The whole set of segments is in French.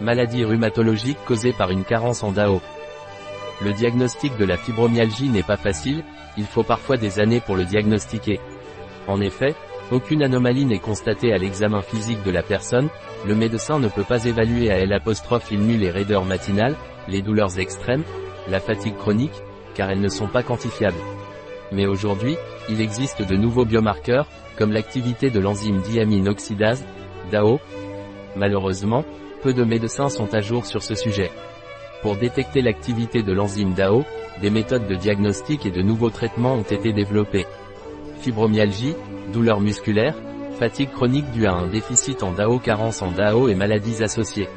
Maladie rhumatologique causée par une carence en DAO. Le diagnostic de la fibromyalgie n'est pas facile, il faut parfois des années pour le diagnostiquer. En effet, aucune anomalie n'est constatée à l'examen physique de la personne, le médecin ne peut pas évaluer à L' il nul les raideurs matinales, les douleurs extrêmes, la fatigue chronique, car elles ne sont pas quantifiables. Mais aujourd'hui, il existe de nouveaux biomarqueurs, comme l'activité de l'enzyme diamine oxydase, DAO. Malheureusement, peu de médecins sont à jour sur ce sujet. Pour détecter l'activité de l'enzyme DAO, des méthodes de diagnostic et de nouveaux traitements ont été développés. Fibromyalgie, douleurs musculaires, fatigue chronique due à un déficit en DAO, carence en DAO et maladies associées.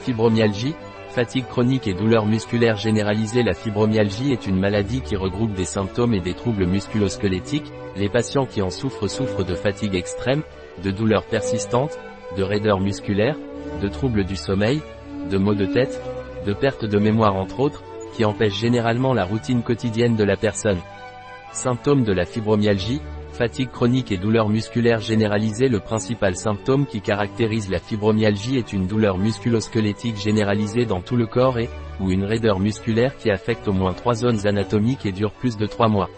Fibromyalgie, fatigue chronique et douleurs musculaires généralisées La fibromyalgie est une maladie qui regroupe des symptômes et des troubles musculosquelettiques, les patients qui en souffrent souffrent de fatigue extrême, de douleurs persistantes, de raideurs musculaires, de troubles du sommeil, de maux de tête, de perte de mémoire entre autres, qui empêchent généralement la routine quotidienne de la personne. Symptômes de la fibromyalgie, Fatigue chronique et douleur musculaire généralisée Le principal symptôme qui caractérise la fibromyalgie est une douleur musculosquelettique généralisée dans tout le corps et, ou une raideur musculaire qui affecte au moins trois zones anatomiques et dure plus de trois mois.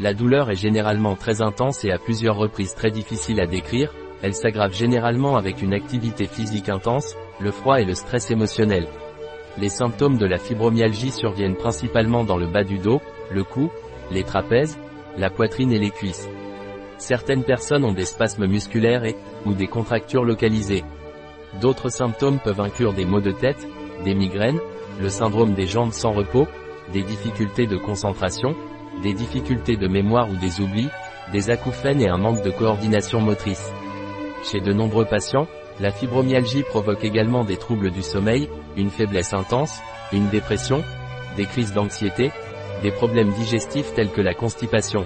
La douleur est généralement très intense et à plusieurs reprises très difficile à décrire, elle s'aggrave généralement avec une activité physique intense, le froid et le stress émotionnel. Les symptômes de la fibromyalgie surviennent principalement dans le bas du dos, le cou, les trapèzes, la poitrine et les cuisses. Certaines personnes ont des spasmes musculaires et, ou des contractures localisées. D'autres symptômes peuvent inclure des maux de tête, des migraines, le syndrome des jambes sans repos, des difficultés de concentration, des difficultés de mémoire ou des oublis, des acouphènes et un manque de coordination motrice. Chez de nombreux patients, la fibromyalgie provoque également des troubles du sommeil, une faiblesse intense, une dépression, des crises d'anxiété, des problèmes digestifs tels que la constipation.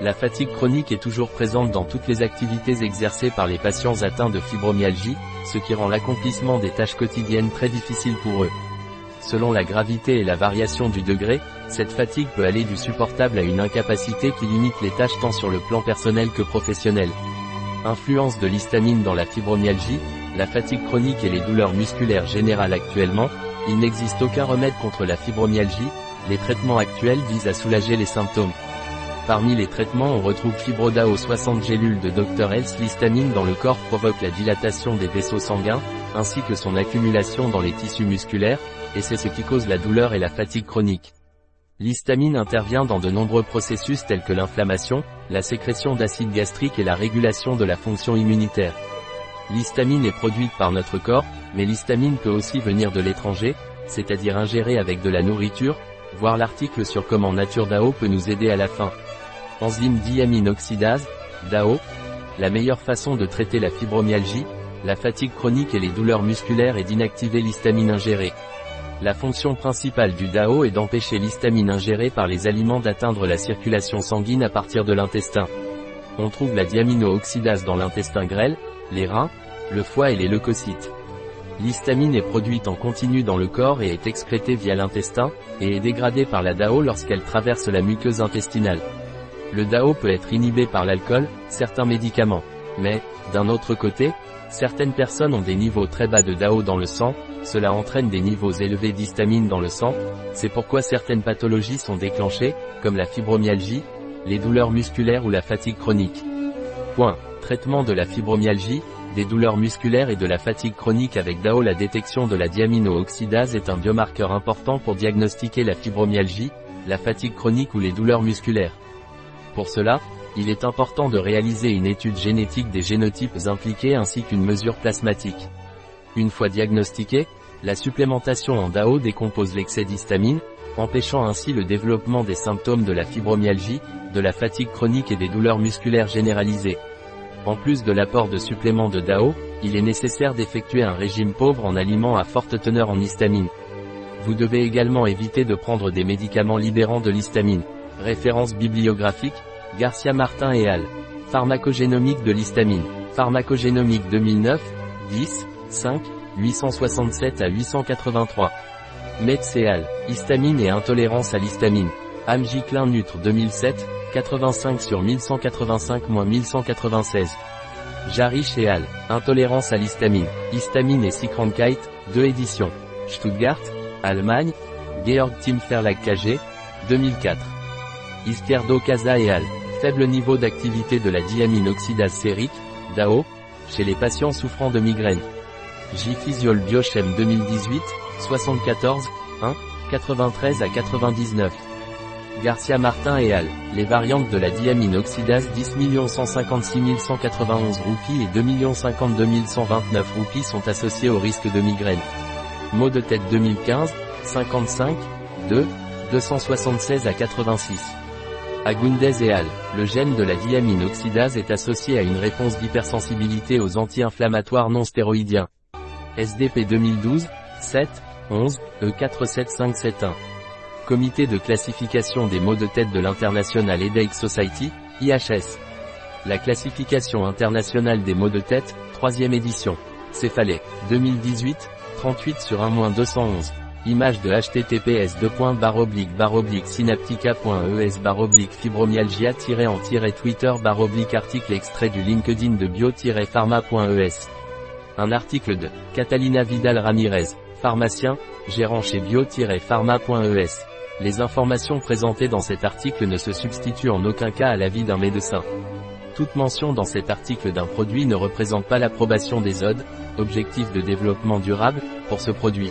La fatigue chronique est toujours présente dans toutes les activités exercées par les patients atteints de fibromyalgie, ce qui rend l'accomplissement des tâches quotidiennes très difficile pour eux. Selon la gravité et la variation du degré, cette fatigue peut aller du supportable à une incapacité qui limite les tâches tant sur le plan personnel que professionnel. Influence de l'histamine dans la fibromyalgie, la fatigue chronique et les douleurs musculaires générales actuellement, il n'existe aucun remède contre la fibromyalgie, les traitements actuels visent à soulager les symptômes. Parmi les traitements on retrouve Fibroda aux 60 gélules de Dr. Else. L'histamine dans le corps provoque la dilatation des vaisseaux sanguins, ainsi que son accumulation dans les tissus musculaires, et c'est ce qui cause la douleur et la fatigue chronique. L'histamine intervient dans de nombreux processus tels que l'inflammation, la sécrétion d'acide gastrique et la régulation de la fonction immunitaire. L'histamine est produite par notre corps, mais l'histamine peut aussi venir de l'étranger, c'est-à-dire ingérée avec de la nourriture, voir l'article sur comment Nature DAO peut nous aider à la fin. Enzyme diamine oxydase, DAO, la meilleure façon de traiter la fibromyalgie, la fatigue chronique et les douleurs musculaires est d'inactiver l'histamine ingérée. La fonction principale du DAO est d'empêcher l'histamine ingérée par les aliments d'atteindre la circulation sanguine à partir de l'intestin. On trouve la diamino-oxydase dans l'intestin grêle, les reins, le foie et les leucocytes. L'histamine est produite en continu dans le corps et est excrétée via l'intestin, et est dégradée par la DAO lorsqu'elle traverse la muqueuse intestinale. Le DAO peut être inhibé par l'alcool, certains médicaments. Mais, d'un autre côté, certaines personnes ont des niveaux très bas de DAO dans le sang, cela entraîne des niveaux élevés d'histamine dans le sang, c'est pourquoi certaines pathologies sont déclenchées, comme la fibromyalgie, les douleurs musculaires ou la fatigue chronique. Point. Traitement de la fibromyalgie, des douleurs musculaires et de la fatigue chronique avec DAO La détection de la diamino-oxydase est un biomarqueur important pour diagnostiquer la fibromyalgie, la fatigue chronique ou les douleurs musculaires. Pour cela, il est important de réaliser une étude génétique des génotypes impliqués ainsi qu'une mesure plasmatique. Une fois diagnostiquée, la supplémentation en DAO décompose l'excès d'histamine, empêchant ainsi le développement des symptômes de la fibromyalgie, de la fatigue chronique et des douleurs musculaires généralisées. En plus de l'apport de suppléments de DAO, il est nécessaire d'effectuer un régime pauvre en aliments à forte teneur en histamine. Vous devez également éviter de prendre des médicaments libérant de l'histamine. Référence bibliographique, Garcia Martin et al. Pharmacogénomique de l'histamine. Pharmacogénomique 2009, 10, 5, 867 à 883. Metz. Histamine et intolérance à l'histamine. Amgiclin Nutre 2007, 85 sur 1185-1196. Jarich et Al. Intolérance à l'histamine. Histamine et Cycrankite, 2 éditions. Stuttgart, Allemagne. Georg Tim Verlag KG, 2004. Izquierdo Casa et Al. Faible niveau d'activité de la diamine oxydase sérique, DAO, chez les patients souffrant de migraine. J-Physiol Biochem 2018, 74, 1, 93 à 99. Garcia Martin et al. Les variantes de la diamine oxydase 10 156 191 roupies et 2 052 129 roupies sont associées au risque de migraine. Mot de tête 2015, 55, 2, 276 à 86. Agundez et al. Le gène de la diamine oxydase est associé à une réponse d'hypersensibilité aux anti-inflammatoires non stéroïdiens. SDP 2012, 7, 11, E47571. Comité de classification des maux de tête de l'International Headache Society, IHS. La classification internationale des maux de tête, 3 édition. Céphalée, 2018, 38 sur 1-211. Image de https synaptica.es fibromyalgia-en-twitter article extrait du LinkedIn de bio-pharma.es. Un article de Catalina Vidal Ramirez, pharmacien, gérant chez bio-pharma.es. Les informations présentées dans cet article ne se substituent en aucun cas à l'avis d'un médecin. Toute mention dans cet article d'un produit ne représente pas l'approbation des ODE, objectifs de développement durable, pour ce produit.